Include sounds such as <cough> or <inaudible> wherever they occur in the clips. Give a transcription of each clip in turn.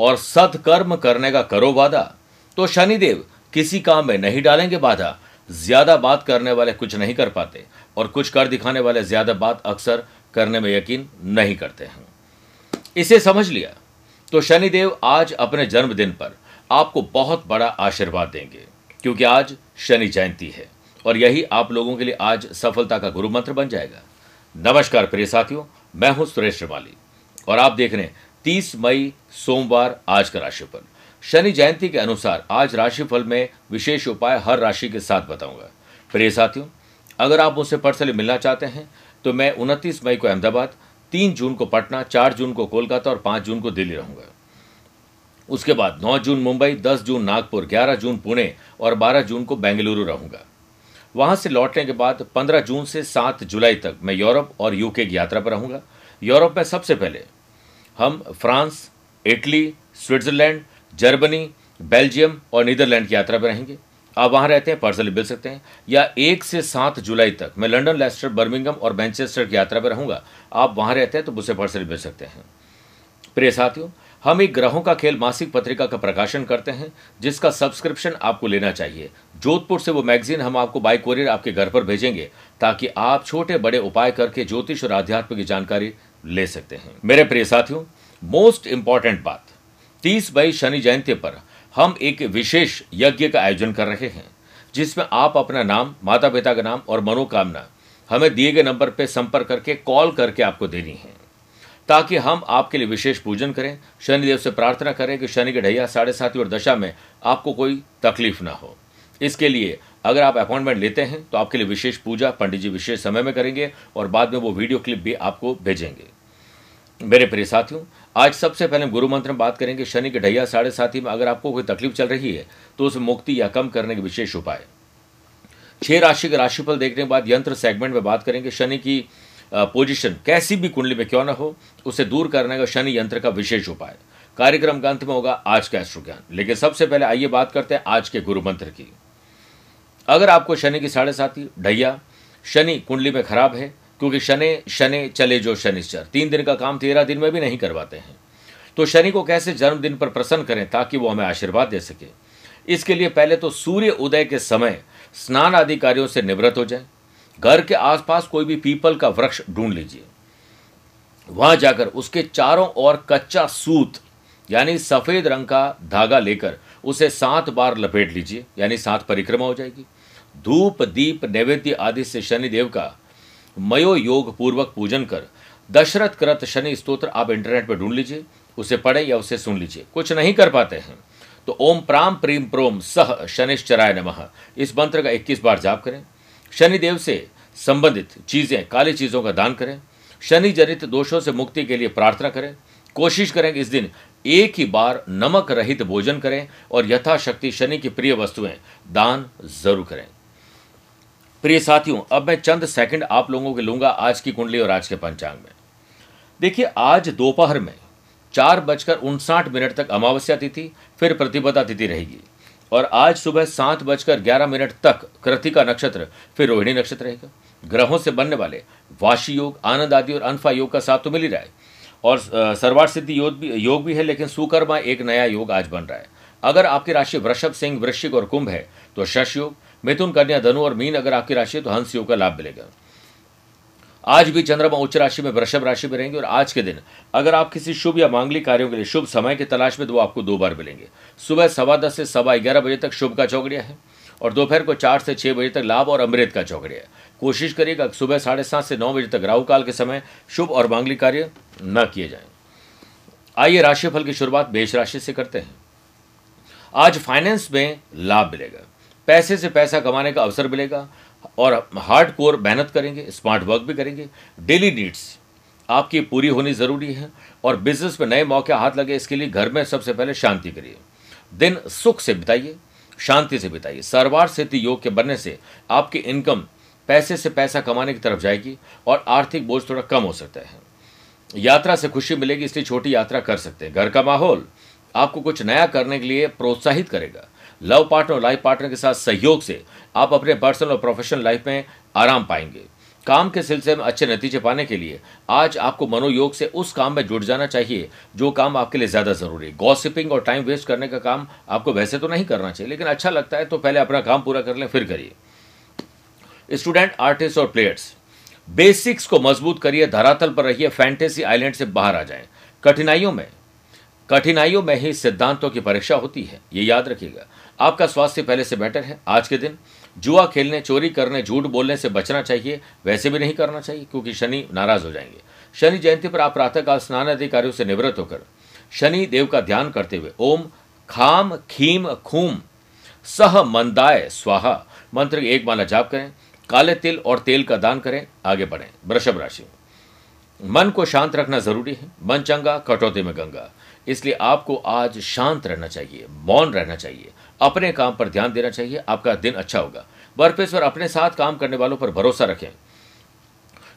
और सत्कर्म करने का करो वादा तो शनिदेव किसी काम में नहीं डालेंगे बाधा। ज़्यादा बात करने वाले कुछ नहीं कर पाते और कुछ कर दिखाने वाले ज़्यादा बात अक्सर करने में यकीन नहीं करते हैं। इसे समझ लिया तो शनिदेव आज अपने जन्मदिन पर आपको बहुत बड़ा आशीर्वाद देंगे, क्योंकि आज शनि जयंती है और यही आप लोगों के लिए आज सफलता का गुरु मंत्र बन जाएगा। नमस्कार प्रिय साथियों, मैं हूँ सुरेश श्रीमाली और आप देख रहे हैं तीस मई, सोमवार, आज का राशिफल। शनि जयंती के अनुसार आज राशिफल में विशेष उपाय हर राशि के साथ बताऊँगा। प्रिय साथियों, अगर आप मुझसे पर्सनली मिलना चाहते हैं तो मैं उनतीस मई को अहमदाबाद, तीन जून को पटना, चार जून को कोलकाता और पाँच जून को दिल्ली रहूँगा। उसके बाद 9 जून मुंबई 10 जून नागपुर 11 जून पुणे और 12 जून को बेंगलुरु रहूँगा। वहाँ से लौटने के बाद 15 जून से 7 जुलाई तक मैं यूरोप और यूके की यात्रा पर रहूँगा। यूरोप में सबसे पहले हम France, Italy, Switzerland, Germany, Belgium और नीदरलैंड की यात्रा पर रहेंगे। आप वहाँ रहते हैं पर्सनली मिल सकते हैं। या एक से सात जुलाई तक मैं लंदन लेस्टर बर्मिंगम और मैनचेस्टर की यात्रा पर रहूँगा। आप वहाँ रहते हैं तो मुझसे पर्सनली मिल सकते हैं। प्रिय साथियों, हम एक ग्रहों का खेल मासिक पत्रिका का प्रकाशन करते हैं, जिसका सब्सक्रिप्शन आपको लेना चाहिए। जोधपुर से वो मैगजीन हम आपको बाई कोरियर आपके घर पर भेजेंगे, ताकि आप छोटे बड़े उपाय करके ज्योतिष और आध्यात्म की जानकारी ले सकते हैं। मेरे प्रिय साथियों मोस्ट इंपॉर्टेंट बात, तीस मई शनि जयंती पर हम एक विशेष यज्ञ का आयोजन कर रहे हैं, जिसमें आप अपना नाम माता पिता का नाम और मनोकामना हमें दिए गए नंबर पर संपर्क करके कॉल करके आपको देनी है, ताकि हम आपके लिए विशेष पूजन करें, शनिदेव से प्रार्थना करें कि शनि के ढैया साढ़े सात और दशा में आपको कोई तकलीफ़ ना हो। इसके लिए अगर आप अपॉइंटमेंट लेते हैं तो आपके लिए विशेष पूजा पंडित जी विशेष समय में करेंगे और बाद में वो वीडियो क्लिप भी आपको भेजेंगे। मेरे प्रिय साथियों, आज सबसे पहले गुरु मंत्र में बात करेंगे। शनि के ढैया साढ़े साथी में अगर आपको कोई तकलीफ़ चल रही है तो उसे मुक्ति या कम करने के विशेष उपाय। छह राशि के राशिफल देखने के बाद यंत्र सेगमेंट में बात करेंगे। शनि की पोजीशन कैसी भी कुंडली में क्यों ना हो, उसे दूर करने का शनि यंत्र का विशेष उपाय। कार्यक्रम का अंत में होगा आज का एस्ट्रो ज्ञान लेकिन सबसे पहले आइए बात करते हैं आज के गुरु मंत्र की। अगर आपको शनि की साढ़े साथी ढैया, शनि कुंडली में खराब है, क्योंकि शनि शनि चले जो शनिश्चर, तीन दिन का काम तेरह दिन में भी नहीं करवाते हैं। तो शनि को कैसे जन्मदिन पर प्रसन्न करें ताकि वो हमें आशीर्वाद दे सके? इसके लिए पहले तो सूर्य उदय के समय स्नान आदि कार्यों से निवृत्त हो जाए। घर के आसपास कोई भी पीपल का वृक्ष ढूंढ लीजिए। वहाँ जाकर उसके चारों ओर कच्चा सूत, यानी सफ़ेद रंग का धागा लेकर उसे सात बार लपेट लीजिए, यानी सात परिक्रमा हो जाएगी। धूप, दीप, नैवेद्य आदि से शनिदेव का मयो योग पूर्वक पूजन कर, दशरथ कृत शनि स्तोत्र आप इंटरनेट पर ढूंढ लीजिए, उसे पढ़े या उसे सुन लीजिए। कुछ नहीं कर पाते हैं। तो ओम प्राम प्रीम प्रोम सह शनिश्चराय नमः। इस मंत्र का 21 बार जाप करें। शनिदेव से संबंधित चीज़ें, काली चीज़ों का दान करें। शनि जनित दोषों से मुक्ति के लिए प्रार्थना करें। कोशिश करें कि इस दिन एक ही बार नमक रहित भोजन करें और यथाशक्ति शनि की प्रिय वस्तुएँ दान ज़रूर करें। प्रिय साथियों, अब मैं चंद सेकंड आप लोगों के लूँगा आज की कुंडली और आज के पंचांग में। देखिए, आज दोपहर में चार बजकर उनसाठ मिनट तक अमावस्या तिथि, फिर प्रतिपदा तिथि रहेगी। और आज सुबह सात बजकर ग्यारह मिनट तक कृतिका नक्षत्र, फिर रोहिणी नक्षत्र रहेगा। ग्रहों से बनने वाले वाशी योग, आनंद आदि और अनफा योग का साथ तो मिल ही रहा है। और सर्वार सिद्धि योग भी योग भी है, लेकिन सुकर्मा एक नया योग आज बन रहा है। अगर आपकी राशि वृषभ सिंह, वृश्चिक और कुंभ है तो शश योग मिथुन, कन्या, धनु और मीन अगर आपकी राशि है तो हंस योग का लाभ मिलेगा। आज भी चंद्रमा उच्च राशि में, वृषभ राशि में रहेंगे और आज के दिन अगर आप किसी शुभ या मांगलिक कार्यों के लिए शुभ समय की तलाश में तो आपको दो बार मिलेंगे। सुबह सवा दस से सवा ग्यारह बजे तक शुभ का चौकड़िया है और दोपहर को चार से छह बजे तक लाभ और अमृत का चौकड़िया है। कोशिश करिएगा सुबह साढ़े सात से नौ बजे तक राहु काल के समय शुभ और मांगलिक कार्य न किए जाएँ। आइए राशिफल की शुरुआत मेष राशि से करते हैं। आज फाइनेंस में लाभ मिलेगा। पैसे से पैसा कमाने का अवसर मिलेगा और हार्ड कोर मेहनत करेंगे, स्मार्ट वर्क भी करेंगे। डेली नीड्स आपकी पूरी होनी ज़रूरी है और बिज़नेस में नए मौके हाथ लगे, इसके लिए घर में सबसे पहले शांति करिए। दिन सुख से बिताइए, शांति से बिताइए। सरवार स्थिति योग के बनने से आपकी इनकम पैसे से पैसा कमाने की तरफ़ जाएगी और आर्थिक बोझ थोड़ा कम हो सकता है। यात्रा से खुशी मिलेगी, इसलिए छोटी यात्रा कर सकते हैं। घर का माहौल आपको कुछ नया करने के लिए प्रोत्साहित करेगा। लव पार्टनर और लाइफ पार्टनर के साथ सहयोग से आप अपने पर्सनल और प्रोफेशनल लाइफ में आराम पाएँगे। काम के सिलसिले में अच्छे नतीजे पाने के लिए आज आपको मनोयोग से उस काम में जुट जाना चाहिए, जो काम आपके लिए ज़्यादा ज़रूरी है। गॉसिपिंग और टाइम वेस्ट करने का काम आपको वैसे तो नहीं करना चाहिए, लेकिन अच्छा लगता है तो पहले अपना काम पूरा कर लें, फिर करिए। स्टूडेंट आर्टिस्ट और प्लेयर्स बेसिक्स को मज़बूत करिए, धरातल पर रहिए फैंटेसी आइलैंड से बाहर आ जाएँ। कठिनाइयों में कठिनाइयों में ही सिद्धांतों की परीक्षा होती है, ये याद रखिएगा। आपका स्वास्थ्य पहले से बेटर है, आज के दिन। जुआ खेलने, चोरी करने, झूठ बोलने से बचना चाहिए, वैसे भी नहीं करना चाहिए, क्योंकि शनि नाराज़ हो जाएँगे। शनि जयंती पर आप प्रातःकाल स्नान अधिकारियों से निवृत्त होकर, शनि देव का ध्यान करते हुए, ओम, खाम, खीम, खूम, सह मंदाय, स्वाहा, मंत्र एक माला जाप करें, काले तिल और तेल का दान करें, आगे बढ़ें, वृषभ राशि मन को शांत रखना ज़रूरी है मन चंगा कटौती में गंगा, इसलिए आपको आज शांत रहना चाहिए, मौन रहना चाहिए अपने काम पर ध्यान देना चाहिए, आपका दिन अच्छा होगा। वर्कप्लेस पर अपने साथ काम करने वालों पर भरोसा रखें।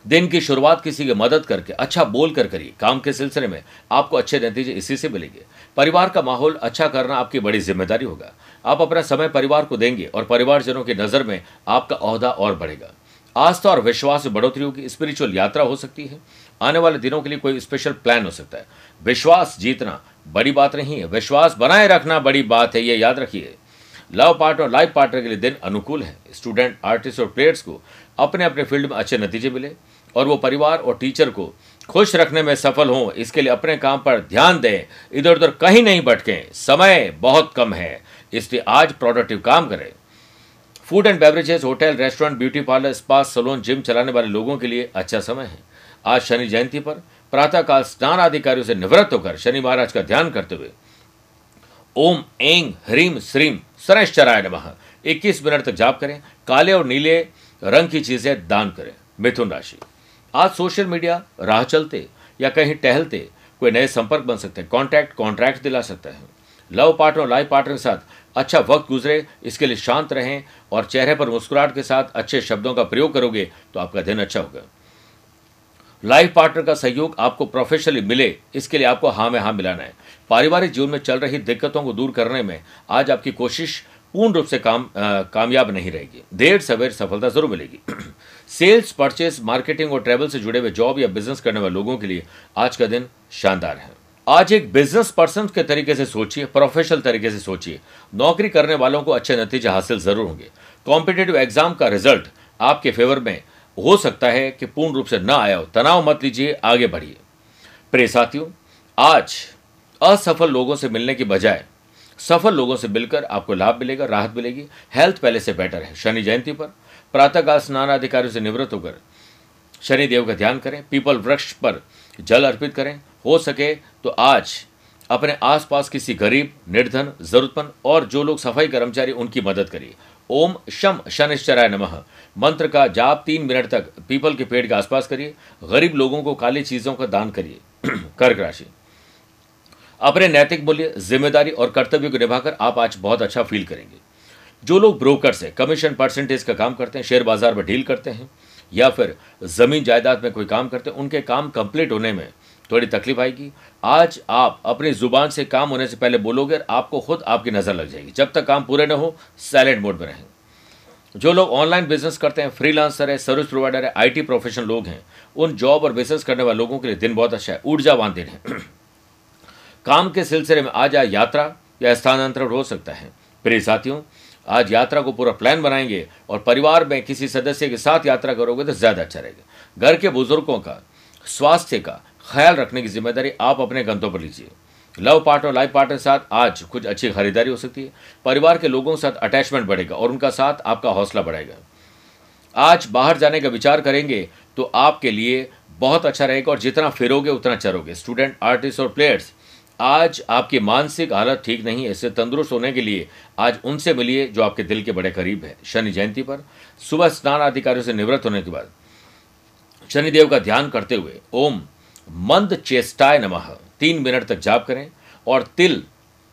दिन की शुरुआत किसी की मदद करके अच्छा बोल कर करिए। काम के सिलसिले में आपको अच्छे नतीजे इसी से मिलेंगे। परिवार का माहौल अच्छा करना आपकी बड़ी ज़िम्मेदारी होगा। आप अपना समय परिवार को देंगे और परिवारजनों की नज़र में आपका अहदा और बढ़ेगा। आस्था और विश्वास में बढ़ोतरी होगी स्पिरिचुअल यात्रा हो सकती है। आने वाले दिनों के लिए कोई स्पेशल प्लान हो सकता है। विश्वास जीतना बड़ी बात नहीं है। विश्वास बनाए रखना बड़ी बात है, ये याद रखिए। लव पार्टनर लाइफ पार्टनर के लिए दिन अनुकूल है। स्टूडेंट, आर्टिस्ट और प्लेयर्स को अपने अपने फ़ील्ड में अच्छे नतीजे मिले और वो परिवार और टीचर को खुश रखने में सफल हों। इसके लिए अपने काम पर ध्यान दें। इधर उधर कहीं नहीं भटकें। समय बहुत कम है। इसलिए आज प्रोडक्टिव काम करें। Food and beverages hotel restaurant beauty parlour spa salon gym चलाने वाले लोगों के लिए अच्छा समय है। आज शनि जयंती पर प्रातःकाल स्नान आदि अधिकारियों से निवृत्त होकर शनि महाराज का ध्यान करते हुए, ओम एंग ह्रीम श्रीम सरश्चराय नमः। 21 मिनट तक जाप करें, काले और नीले रंग की चीज़ें दान करें, मिथुन राशि। आज सोशल मीडिया, राह चलते या कहीं टहलते, कोई नए संपर्क बन सकते हैं कॉन्टैक्ट कॉन्ट्रैक्ट दिला सकते हैं। लव पार्टनर और लाइफ पार्टनर के साथ अच्छा वक्त गुजरे, इसके लिए शांत रहें और चेहरे पर मुस्कुराहट के साथ अच्छे शब्दों का प्रयोग करोगे तो आपका दिन अच्छा होगा। लाइफ पार्टनर का सहयोग आपको प्रोफेशनली मिले इसके लिए आपको हाँ में हाँ मिलाना है। पारिवारिक जीवन में चल रही दिक्कतों को दूर करने में आज आपकी कोशिश पूर्ण रूप से काम आ, कामयाब नहीं रहेगी। देर सवेर सफलता ज़रूर मिलेगी। सेल्स परचेस मार्केटिंग और ट्रेवल से जुड़े हुए जॉब या बिज़नेस करने वाले लोगों के लिए आज का दिन शानदार है। आज एक बिज़नेस पर्सन के तरीके से सोचिए प्रोफेशनल तरीके से सोचिए। नौकरी करने वालों को अच्छे नतीजे हासिल ज़रूर होंगे। कॉम्पिटेटिव एग्ज़ाम का रिज़ल्ट आपके फेवर में हो सकता है कि पूर्ण रूप से ना आया हो। तनाव मत लीजिए, आगे बढ़िए। प्रिय साथियों, आज असफल लोगों से मिलने की बजाय सफल लोगों से मिलकर आपको लाभ मिलेगा, राहत मिलेगी। हेल्थ पहले से बेटर है। शनि जयंती पर प्रातःकाल स्नान अधिकारियों से निवृत्त होकर शनि देव का ध्यान करें, पीपल वृक्ष पर जल अर्पित करें। हो सके तो आज अपने आसपास किसी गरीब, निर्धन, जरूरतमंद और जो लोग सफ़ाई कर्मचारी, उनकी मदद करिए। ओम शम शनिश्चराय नमः। मंत्र का जाप तीन मिनट तक पीपल के पेड़ के आसपास करिए, गरीब लोगों को काली चीज़ों का दान करिए, <clears throat> कर्क राशि। अपने नैतिक मूल्य, ज़िम्मेदारी और कर्तव्य को निभाकर आप आज बहुत अच्छा फील करेंगे। जो लोग ब्रोकर से कमीशन परसेंटेज का काम करते हैं शेयर बाज़ार में डील करते हैं, या फिर ज़मीन जायदाद में कोई काम करते हैं, उनके काम कंप्लीट होने में थोड़ी तकलीफ़ आएगी। आज आप अपनी ज़ुबान से काम होने से पहले बोलोगे आपको खुद आपकी नज़र लग जाएगी। जब तक काम पूरे न हो साइलेंट मोड में रहेंगे जो लोग ऑनलाइन बिज़नेस करते हैं फ्रीलांसर है सर्विस प्रोवाइडर है आईटी प्रोफेशनल लोग हैं, उन जॉब और बिज़नेस करने वाले लोगों के लिए दिन बहुत अच्छा है, ऊर्जावान दिन है। <clears throat> काम के सिलसिले में आज यात्रा या स्थानांतरण हो सकता है। प्रिय साथियों, आज यात्रा को पूरा प्लान बनाएँगे और परिवार में किसी सदस्य के साथ यात्रा करोगे तो ज़्यादा अच्छा रहेगा। घर के बुज़ुर्गों का, स्वास्थ्य का ख्याल रखने की ज़िम्मेदारी आप अपने गंतों पर लीजिए। लव पार्टनर लाइफ पार्टनर के साथ आज कुछ अच्छी खरीदारी हो सकती है। परिवार के लोगों के साथ अटैचमेंट बढ़ेगा और उनका साथ आपका हौसला बढ़ेगा आज बाहर जाने का विचार करेंगे तो आपके लिए बहुत अच्छा रहेगा और जितना फिरोगे, उतना चरोगे। स्टूडेंट आर्टिस्ट और प्लेयर्स आज आपकी मानसिक हालत ठीक नहीं है। इससे तंदुरुस्त होने के लिए आज उनसे मिलिए जो आपके दिल के बड़े करीब है। शनि जयंती पर सुबह स्नान अधिकारियों से निवृत्त होने के बाद शनिदेव का ध्यान करते हुए ओम मंद चेष्टाय नमः। तीन मिनट तक जाप करें और तिल,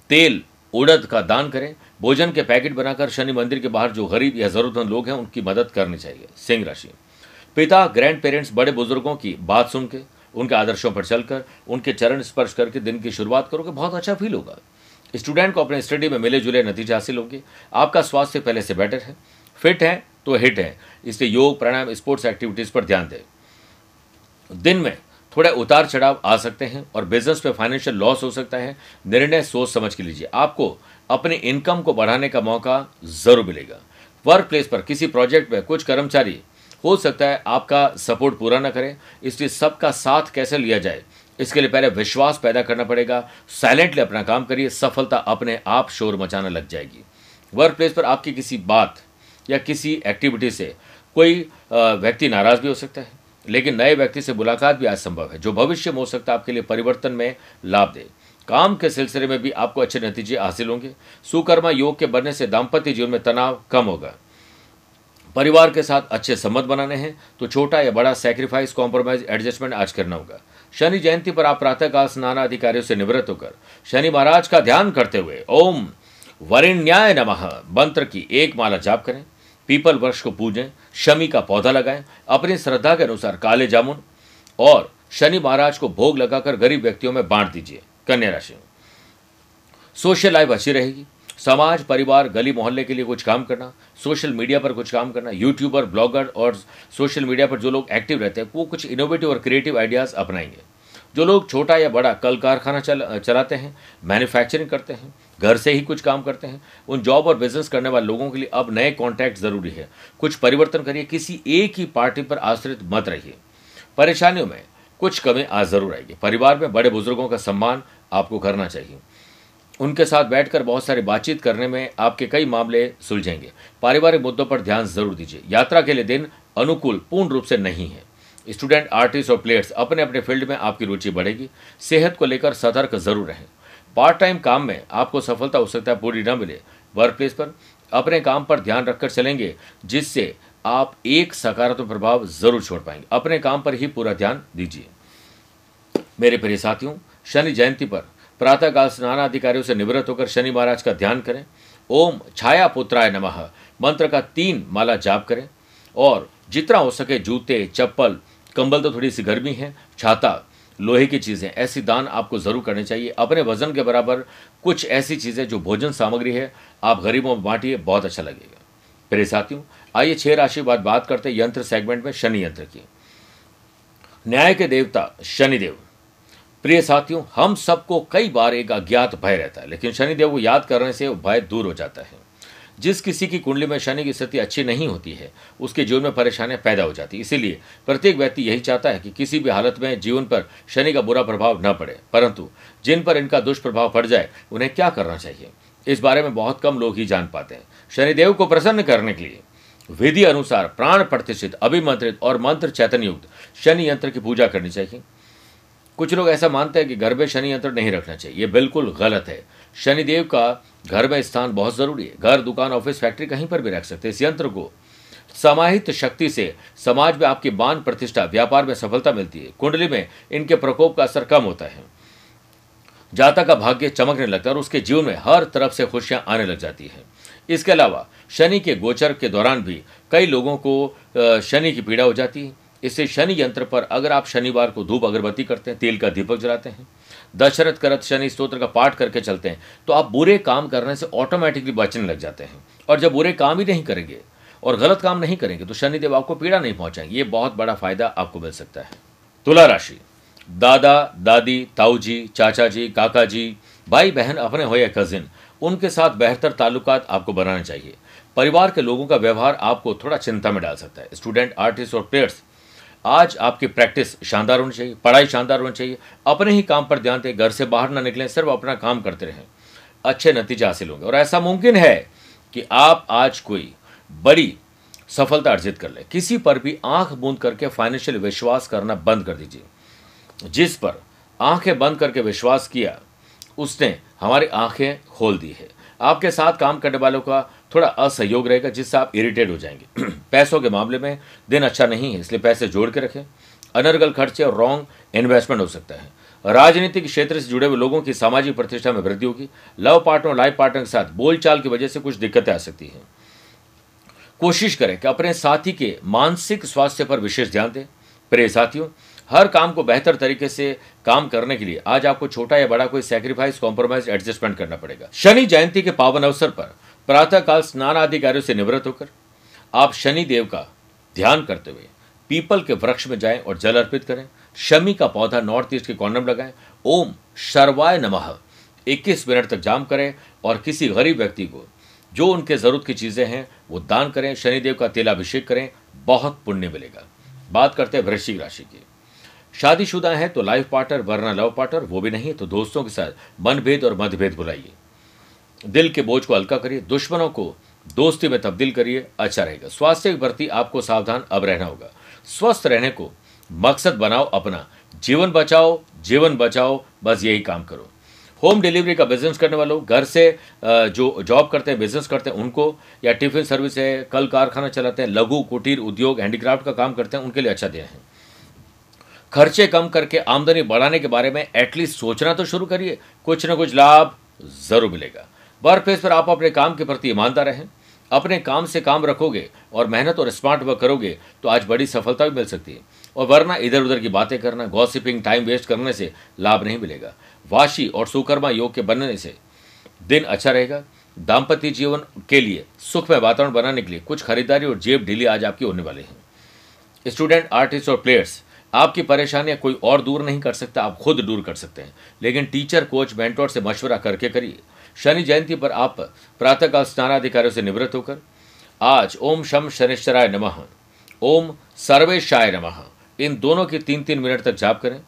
तेल, उड़द का दान करें। भोजन के पैकेट बनाकर शनि मंदिर के बाहर जो गरीब या जरूरतमंद लोग हैं, उनकी मदद करनी चाहिए। सिंह राशि। पिता, ग्रैंड पेरेंट्स, बड़े बुज़ुर्गों की बात सुन के, उनके आदर्शों पर चलकर, उनके चरण स्पर्श करके दिन की शुरुआत करोगे बहुत अच्छा फील होगा। स्टूडेंट को अपने स्टडी में मिले जुले नतीजे हासिल होंगे। आपका स्वास्थ्य पहले से बेटर है। फिट है तो हिट है। इसलिए योग, प्राणायाम स्पोर्ट्स एक्टिविटीज़ पर ध्यान दें। दिन में थोड़े उतार चढ़ाव आ सकते हैं और बिज़नेस पे फाइनेंशियल लॉस हो सकता है। निर्णय सोच समझ के लीजिए। आपको अपने इनकम को बढ़ाने का मौका ज़रूर मिलेगा। वर्क प्लेस पर किसी प्रोजेक्ट में कुछ कर्मचारी, हो सकता है आपका सपोर्ट पूरा ना करें। इसलिए सबका साथ कैसे लिया जाए? इसके लिए पहले विश्वास पैदा करना पड़ेगा। साइलेंटली अपना काम करिए। सफलता अपने आप शोर मचाने लग जाएगी। वर्क प्लेस पर आपकी किसी बात या किसी एक्टिविटी से कोई व्यक्ति नाराज़ भी हो सकता है। लेकिन नए व्यक्ति से मुलाकात भी आज संभव है, जो भविष्य में हो सकता है आपके लिए परिवर्तन में लाभ दे। काम के सिलसिले में भी आपको अच्छे नतीजे हासिल होंगे। सुकर्मा योग के बनने से दाम्पत्य जीवन में तनाव कम होगा। परिवार के साथ अच्छे संबंध बनाने हैं तो छोटा या बड़ा सेक्रीफाइस कॉम्प्रोमाइज एडजस्टमेंट आज करना होगा। शनि जयंती पर आप प्रातःकाल स्नान अधिकारियों से निवृत्त होकर शनि महाराज का ध्यान करते हुए ओम वरिण्याय नमः मंत्र की एक माला जाप करें। पीपल वृक्ष को पूजें, शमी का पौधा लगाएँ, अपनी श्रद्धा के अनुसार काले जामुन और शनि महाराज को भोग लगाकर गरीब व्यक्तियों में बांट दीजिए, कन्या राशि में। सोशल लाइफ अच्छी रहेगी। समाज, परिवार, गली मोहल्ले के लिए कुछ काम करना, सोशल मीडिया पर कुछ काम करना, यूट्यूबर, ब्लॉगर और सोशल मीडिया पर जो लोग एक्टिव रहते हैं, वो कुछ इनोवेटिव और क्रिएटिव आइडियाज़ अपनाएँगे। जो लोग छोटा या बड़ा कल कारखाना चल, चलाते हैं मैन्युफैक्चरिंग करते हैं घर से ही कुछ काम करते हैं। उन जॉब और बिज़नेस करने वाले लोगों के लिए अब नए कॉन्टैक्ट ज़रूरी है। कुछ परिवर्तन करिए, किसी एक ही पार्टी पर आश्रित मत रहिए। परेशानियों में कुछ कमी आज ज़रूर आएगी। परिवार में बड़े बुज़ुर्गों का सम्मान आपको करना चाहिए। उनके साथ बैठकर बहुत सारी बातचीत करने में आपके कई मामले सुलझेंगे। पारिवारिक मुद्दों पर ध्यान ज़रूर दीजिए। यात्रा के लिए दिन अनुकूल, पूर्ण रूप से नहीं है। स्टूडेंट, आर्टिस्ट और प्लेयर्स अपने अपने फ़ील्ड में आपकी रुचि बढ़ेगी। सेहत को लेकर सतर्क ज़रूर रहें। पार्ट टाइम काम में आपको सफलता हो सकता है पूरी न मिले। वर्क प्लेस पर अपने काम पर ध्यान रखकर चलेंगे, जिससे आप एक सकारात्मक प्रभाव ज़रूर छोड़ पाएँगे। अपने काम पर ही पूरा ध्यान दीजिए। मेरे प्रिय साथियों, शनि जयंती पर प्रातःकाल स्नानाधिकारियों से निवृत्त होकर शनि महाराज का ध्यान करें। ओम छाया पुत्राय नमः। मंत्र का तीन माला जाप करें। और जितना हो सके जूते, चप्पल, कंबल तो थोड़ी सी गर्मी है, छाता लोहे की चीज़ें, ऐसी दान आपको ज़रूर करनी चाहिए। अपने वज़न के बराबर कुछ ऐसी चीज़ें जो भोजन सामग्री है, आप गरीबों में बांटिए, बहुत अच्छा लगेगा। मेरे साथियों, आइए छह राशि बाद बात करते यंत्र सेगमेंट में, शनि यंत्र की। न्याय के देवता, शनिदेव। प्रिय साथियों, हम सबको कई बार एक अज्ञात भय रहता है, लेकिन शनिदेव को याद करने से वो भय दूर हो जाता है। जिस किसी की कुंडली में शनि की स्थिति अच्छी नहीं होती है, उसके जीवन में परेशानियाँ पैदा हो जाती इसीलिए प्रत्येक व्यक्ति यही चाहता है कि किसी भी हालत में जीवन पर शनि का बुरा प्रभाव न पड़े। परंतु जिन पर इनका दुष्प्रभाव पड़ जाए, उन्हें क्या करना चाहिए? इस बारे में बहुत कम लोग ही जान पाते हैं। शनिदेव को प्रसन्न करने के लिए विधि अनुसार प्राण प्रतिष्ठित, अभिमंत्रित और मंत्र चैतन्य युक्त शनि यंत्र की पूजा करनी चाहिए। कुछ लोग ऐसा मानते हैं कि घर में शनि यंत्र नहीं रखना चाहिए। ये बिल्कुल गलत है। शनिदेव का घर में स्थान बहुत ज़रूरी है। घर, दुकान, ऑफ़िस, फैक्ट्री कहीं पर भी रख सकते हैं। इस यंत्र को समाहित शक्ति से समाज में आपकी मान प्रतिष्ठा, व्यापार में सफलता मिलती है। कुंडली में इनके प्रकोप का असर कम होता है। जाता का भाग्य चमकने लगता है और उसके जीवन में हर तरफ़ से खुशियाँ आने लग जाती हैं। इसके अलावा शनि के गोचर के दौरान भी कई लोगों को शनि की पीड़ा हो जाती है। इससे शनि यंत्र पर अगर आप शनिवार को धूप, अगरबत्ती करते हैं, तेल का दीपक जलाते हैं दशरथ करत शनि स्त्रोत्र का पाठ करके चलते हैं तो आप बुरे काम करने से ऑटोमेटिकली बचने लग जाते हैं। और जब बुरे काम ही नहीं करेंगे और गलत काम नहीं करेंगे तो शनिदेव आपको पीड़ा नहीं पहुंचाएँगे। ये बहुत बड़ा फ़ायदा आपको मिल सकता है। तुला राशि। दादा, दादी ताऊ जी चाचा जी काका जी भाई बहन अपने हो या कजिन उनके साथ बेहतर ताल्लुकात आपको बनाना चाहिए। परिवार के लोगों का व्यवहार आपको थोड़ा चिंता में डाल सकता है। स्टूडेंट आर्टिस्ट और प्लेयर्स आज आपकी प्रैक्टिस शानदार होनी चाहिए, पढ़ाई शानदार होनी चाहिए। अपने ही काम पर ध्यान दें, घर से बाहर ना निकलें, सिर्फ़ अपना काम करते रहें। अच्छे नतीजे हासिल होंगे। और ऐसा मुमकिन है कि आप आज कोई बड़ी सफलता अर्जित कर लें। किसी पर भी आँख बूंद करके फाइनेंशियल विश्वास करना बंद कर दीजिए। जिस पर आँखें बंद करके विश्वास किया, उसने हमारी आँखें खोल दी है। आपके साथ काम करने वालों का थोड़ा असहयोग रहेगा, जिससे आप इरिटेट हो जाएँगे। <clears throat> पैसों के मामले में दिन अच्छा नहीं है, इसलिए पैसे जोड़ के रखें। अनर्गल खर्चे और रॉन्ग इन्वेस्टमेंट हो सकता है। राजनीतिक क्षेत्र से जुड़े हुए लोगों की सामाजिक प्रतिष्ठा में वृद्धि होगी। लव पार्टनर लाइफ पार्टनर के साथ बोलचाल की वजह से कुछ दिक्कतें आ सकती हैं। कोशिश करें कि अपने साथी के मानसिक स्वास्थ्य पर विशेष ध्यान दें। प्रिय साथियों, हर काम को बेहतर तरीके से काम करने के लिए आज आपको छोटा या बड़ा कोई सेक्रीफाइस कॉम्प्रोमाइज एडजस्टमेंट करना पड़ेगा। शनि जयंती के पावन अवसर पर प्रातःकाल स्नान आदि कार्यों से निवृत्त होकर आप शनि देव का ध्यान करते हुए पीपल के वृक्ष में जाएँ और जल अर्पित करें। शमी का पौधा नॉर्थ ईस्ट के कॉर्नर में लगाएँ। ओम शर्वाय नमः। 21 मिनट तक जाम करें और किसी गरीब व्यक्ति को जो उनके ज़रूरत की चीज़ें हैं, वो दान करें। शनिदेव का तेलाभिषेक करें। बहुत पुण्य मिलेगा। बात करते हैं वृश्चिक राशि की। शादीशुदा है तो लाइफ पार्टनर वरना लव पार्टनर वो भी नहीं। तो दोस्तों के साथ मनभेद और मतभेद बुलाइए। दिल के बोझ को हल्का करिए, दुश्मनों को दोस्ती में तब्दील करिए अच्छा रहेगा। स्वास्थ्य के प्रति आपको सावधान अब रहना होगा। स्वस्थ रहने को मकसद बनाओ अपना। जीवन बचाओ जीवन बचाओ, बस यही काम करो। होम डिलीवरी का बिज़नेस करने वालों, घर से जो जॉब करते हैं, बिज़नेस करते हैं, उनको, या टिफ़िन सर्विस है, कल कारखाना चलाते हैं, लघु, कुटीर, उद्योग, हैंडीक्राफ्ट का काम करते हैं, उनके लिए अच्छा दिन है। खर्चे कम करके आमदनी बढ़ाने के बारे में एटलीस्ट सोचना तो शुरू करिए। कुछ ना कुछ लाभ ज़रूर मिलेगा। वर्क प्लेस पर आप अपने काम के प्रति ईमानदार रहें। अपने काम से काम रखोगे और मेहनत और स्मार्ट वर्क करोगे तो आज बड़ी सफलता भी मिल सकती है। और वरना इधर उधर की बातें करना गॉसिपिंग टाइम वेस्ट करने से लाभ नहीं मिलेगा। वाशी और सुकर्मा योग के बनने से दिन अच्छा रहेगा। दाम्पत्य जीवन के लिए, सुखमय वातावरण बनाने के लिए कुछ खरीदारी और जेब ढीली आज आपकी होने वाले हैं। स्टूडेंट आर्टिस्ट और प्लेयर्स आपकी परेशानियाँ कोई और दूर नहीं कर सकता, आप खुद दूर कर सकते हैं। लेकिन टीचर कोच मेंटोर से मशवरा करके करिए। शनि जयंती पर आप प्रातःकाल स्नानाधिकारियों से निवृत्त होकर आज ओम शम शनिश्चराय नमः, ओम सर्वेशाय नमः, इन दोनों की तीन तीन मिनट तक जाप करें,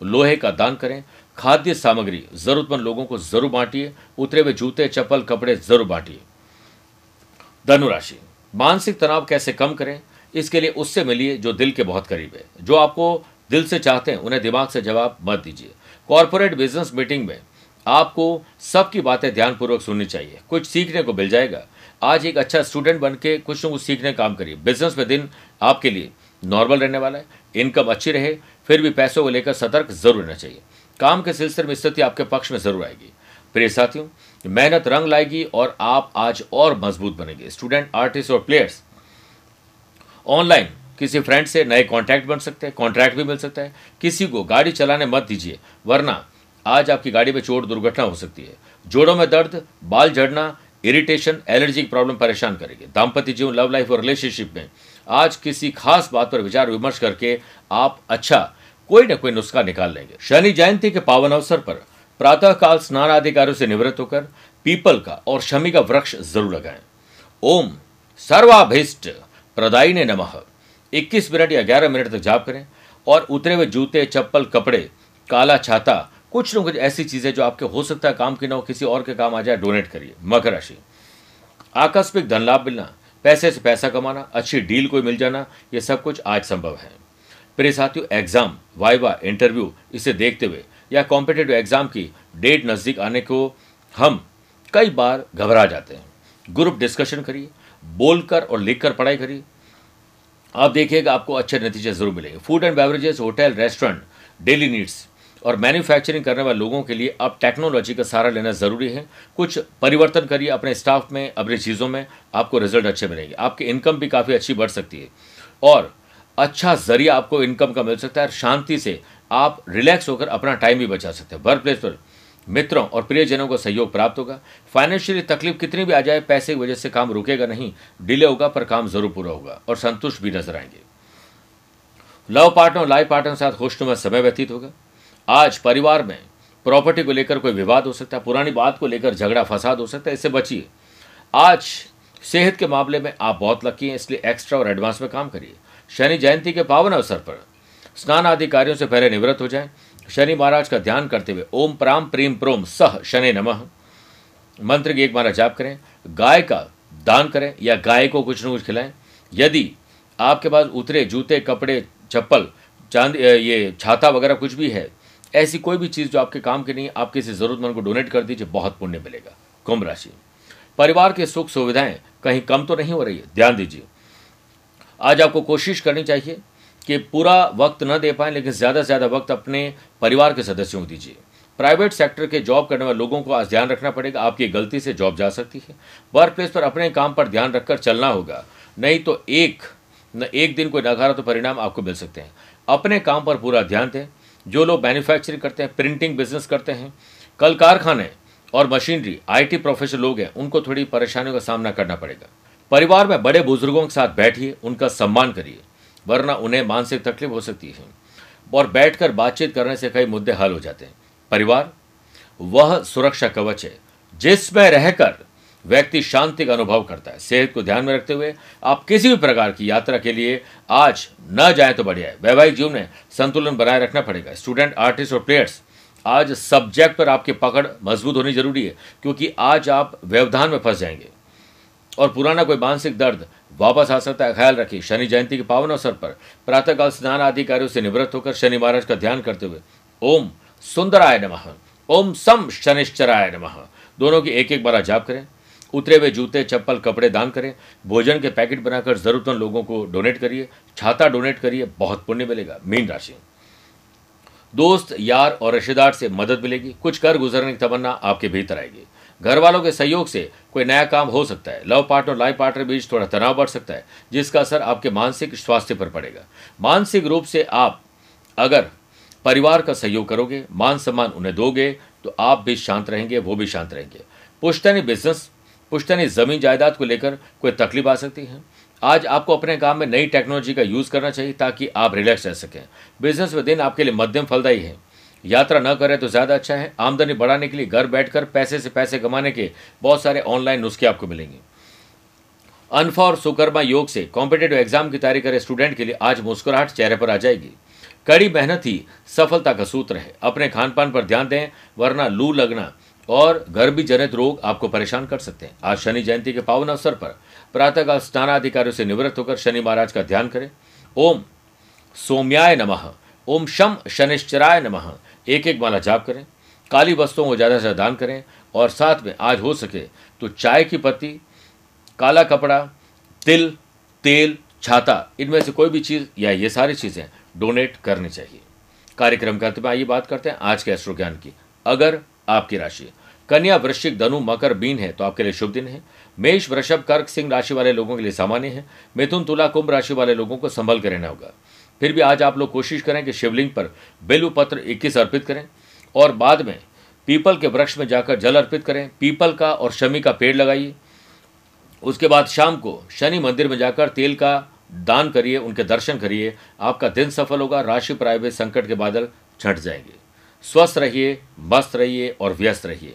लोहे का दान करें, खाद्य सामग्री जरूरतमंद लोगों को ज़रूर बांटिए, उतरे हुए जूते, चप्पल, कपड़े ज़रूर बांटिए। धनुराशि मानसिक तनाव कैसे कम करें, इसके लिए उससे मिलिए जो दिल के बहुत करीब है, जो आपको दिल से चाहते हैं, उन्हें दिमाग से जवाब मत दीजिए। कॉरपोरेट बिज़नेस मीटिंग में आपको सबकी बातें ध्यानपूर्वक सुननी चाहिए। कुछ सीखने को मिल जाएगा। आज एक अच्छा स्टूडेंट बन के कुछ न कुछ सीखने काम करिए। बिज़नेस में दिन आपके लिए नॉर्मल रहने वाला है। इनकम अच्छी रहे, फिर भी पैसों को लेकर सतर्क ज़रूर रहना चाहिए। काम के सिलसिले में स्थिति आपके पक्ष में ज़रूर आएगी। प्रिय साथियों, मेहनत रंग लाएगी और आप आज और मज़बूत बनेंगे। स्टूडेंट, आर्टिस्ट और प्लेयर्स, ऑनलाइन किसी फ्रेंड से नए कॉन्टैक्ट बन सकते हैं कॉन्ट्रैक्ट भी मिल सकता है। किसी को गाड़ी चलाने मत दीजिए, वरना आज आपकी गाड़ी में चोट दुर्घटना हो सकती है। जोड़ों में दर्द, बाल झड़ना इरिटेशन एलर्जी की प्रॉब्लम परेशान करेगी। दाम्पत्य जीवन लव लाइफ और रिलेशनशिप में आज किसी खास बात पर विचार विमर्श करके आप अच्छा कोई न कोई नुस्खा निकाल लेंगे। शनि जयंती के पावन अवसर पर प्रातःकाल स्नान आदि कार्यों से निवृत्त होकर पीपल का और शमी का वृक्ष ज़रूर लगाएँ। ओम सर्वाभिष्ट प्रदायी ने नमः। 21 मिनट या 11 मिनट तक जाप करें और उतरे हुए जूते, चप्पल, कपड़े, काला छाता कुछ ना कुछ ऐसी चीज़ें जो आपके हो सकता है काम की ना हो, किसी और के काम आ जाए डोनेट करिए। मकर राशि। आकस्मिक धन लाभ मिलना, पैसे से पैसा कमाना, अच्छी डील कोई मिल जाना, ये सब कुछ आज संभव है। प्रिय साथियों एग्ज़ाम वाइवा इंटरव्यू इसे देखते हुए या कॉम्पिटेटिव एग्ज़ाम की डेट नज़दीक आने को हम कई बार घबरा जाते हैं। ग्रुप डिस्कशन करिए, बोलकर और लिखकर पढ़ाई करिए। आप देखिएगा आपको अच्छे नतीजे ज़रूर मिलेंगे। Food and beverages hotel restaurant daily needs और मैन्युफैक्चरिंग करने वाले लोगों के लिए अब टेक्नोलॉजी का सहारा लेना ज़रूरी है। कुछ परिवर्तन करिए अपने स्टाफ में, अपनी चीज़ों में, आपको रिज़ल्ट अच्छे मिलेंगे। आपकी इनकम भी काफ़ी अच्छी बढ़ सकती है। और अच्छा ज़रिया आपको इनकम का मिल सकता है शांति से आप रिलैक्स होकर अपना टाइम भी बचा सकते हैं। वर्क प्लेस पर मित्रों और प्रियजनों को सहयोग प्राप्त होगा। फाइनेंशियली तकलीफ़ कितनी भी आ जाए, पैसे की वजह से काम रुकेगा नहीं डिले होगा पर काम ज़रूर पूरा होगा और संतुष्ट भी नज़र आएँगे। लव पार्टनर और लाइफ पार्टनर के साथ खुशनुमा समय व्यतीत होगा। आज परिवार में प्रॉपर्टी को लेकर कोई विवाद हो सकता है, पुरानी बात को लेकर झगड़ा, फसाद हो सकता है, इससे बचिए। आज सेहत के मामले में आप बहुत लकी हैं, इसलिए एक्स्ट्रा और एडवांस में काम करिए। शनि जयंती के पावन अवसर पर स्नान आदि कार्यों से पहले निवृत्त हो जाएँ। शनि महाराज का ध्यान करते हुए, ओम प्राम प्रेम प्रोम सह शनि नमः। मंत्र की एक मारा जाप करें, गाय का दान करें या गाय को कुछ न कुछ खिलाएँ। यदि आपके पास उतरे जूते, कपड़े, चप्पल, चांदी ये छाता वगैरह कुछ भी है ऐसी कोई भी चीज़ जो आपके काम की नहीं, आप किसी ज़रूरतमंद को डोनेट कर दीजिए, बहुत पुण्य मिलेगा। कुंभ राशि। परिवार के सुख सुविधाएँ कहीं कम तो नहीं हो रही है, ध्यान दीजिए। आज आपको कोशिश करनी चाहिए कि पूरा वक्त न दे पाएँ, लेकिन ज़्यादा से ज़्यादा वक्त अपने परिवार के सदस्यों को दीजिए। प्राइवेट सेक्टर के जॉब करने वाले लोगों को आज ध्यान रखना पड़ेगा, आपकी गलती से जॉब जा सकती है। वर्क प्लेस पर अपने काम पर ध्यान रखकर चलना होगा, नहीं तो एक, न एक दिन कोई नकारात्मक तो परिणाम आपको मिल सकते हैं। अपने काम पर पूरा ध्यान दें जो लोग मैन्युफैक्चरिंग करते हैं प्रिंटिंग बिज़नेस करते हैं, कल कारखाने और मशीनरी आईटी प्रोफेशनल लोग हैं, उनको थोड़ी परेशानियों का सामना करना पड़ेगा। परिवार में बड़े बुज़ुर्गों के साथ बैठिए, उनका सम्मान करिए, वरना उन्हें मानसिक तकलीफ़ हो सकती है। और बैठकर बातचीत करने से कई मुद्दे हल हो जाते हैं। परिवार, वह सुरक्षा कवच है, जिसमें रहकर व्यक्ति शांति का अनुभव करता है। सेहत को ध्यान में रखते हुए आप किसी भी प्रकार की यात्रा के लिए आज न जाए तो बढ़िया है। वैवाहिक जीवन में संतुलन बनाए रखना पड़ेगा। स्टूडेंट, आर्टिस्ट और प्लेयर्स, आज सब्जेक्ट पर आपकी पकड़ मज़बूत होनी ज़रूरी है, क्योंकि आज आप व्यवधान में फंस जाएँगे। और पुराना कोई मानसिक दर्द वापस आ सकता है। ख्याल रखिए, शनि जयंती के पावन अवसर पर प्रातःकाल स्नान आदि कार्यों से निवृत्त होकर शनि महाराज का ध्यान करते हुए ओम सुंदराय नमः। ओम सम शनिश्चराय नमः। दोनों की एक एक बार जाप करें। उतरे हुए जूते, चप्पल, कपड़े दान करें। भोजन के पैकेट बनाकर जरूरतमंद लोगों को डोनेट करिए। छाता डोनेट करिए, बहुत पुण्य मिलेगा, मीन राशि। दोस्त, यार और रिश्तेदार से मदद मिलेगी। कुछ कर गुजरने की तमन्ना आपके भीतर आएगी। घर वालों के सहयोग से कोई नया काम हो सकता है। लव पार्टनर, लाइफ पार्टनर बीच थोड़ा तनाव बढ़ सकता है, जिसका असर आपके मानसिक स्वास्थ्य पर पड़ेगा। मानसिक रूप से आप अगर परिवार का सहयोग करोगे, मान सम्मान उन्हें दोगे तो आप भी शांत रहेंगे, वो भी शांत रहेंगे। पुश्तैनी बिज़नेस पुश्तैनी ज़मीन जायदाद को लेकर कोई तकलीफ़ आ सकती है। आज आपको अपने काम में नई टेक्नोलॉजी का यूज़ करना चाहिए ताकि आप रिलैक्स रह सकें। बिज़नेस में दिन आपके लिए मध्यम फलदायी है। यात्रा न करें तो ज़्यादा अच्छा है। आमदनी बढ़ाने के लिए घर बैठकर पैसे से पैसे कमाने के बहुत सारे ऑनलाइन नुस्खे आपको मिलेंगे। अनफा और सुकर्मा योग से कॉम्पिटेटिव एग्ज़ाम की तैयारी करे। स्टूडेंट के लिए आज मुस्कुराहट चेहरे पर आ जाएगी। कड़ी मेहनत ही सफलता का सूत्र है। अपने खान पान पर ध्यान दें, वरना लू लगना और गर्भी जनित रोग आपको परेशान कर सकते हैं। आज शनि जयंती के पावन अवसर पर प्रातःकाल स्नानाधिकारियों से निवृत्त होकर शनि महाराज का ध्यान करें। ओम सोम्याय नमः, ओम शम शनिश्चराय नमः एक एक माला जाप करें, काली वस्तुओं को ज़्यादा से दान करें और साथ में आज हो सके तो चाय की पत्ती, काला कपड़ा, तिल, तेल, छाता, इनमें से कोई भी चीज़ या ये सारी चीज़ें डोनेट करनी चाहिए। कार्यक्रम के अंत में आइए बात करते हैं आज के एस्ट्रो ज्ञान की। अगर आपकी राशि कन्या वृश्चिक धनु मकर बीन है तो आपके लिए शुभ दिन है। मेष, वृषभ, कर्क, सिंह राशि वाले लोगों के लिए सामान्य है। मिथुन, तुला, कुंभ राशि वाले लोगों को संभल कर रहना होगा। फिर भी आज आप लोग कोशिश करें कि शिवलिंग पर बेलू पत्र इक्कीस अर्पित करें और बाद में पीपल के वृक्ष में जाकर जल अर्पित करें। पीपल का और शमी का पेड़ लगाइए। उसके बाद शाम को शनि मंदिर में जाकर तेल का दान करिए, उनके दर्शन करिए। आपका दिन सफल होगा, राशि प्राइवेट संकट के बादल छट जाएँगे। स्वस्थ रहिए, मस्त रहिए और व्यस्त रहिए।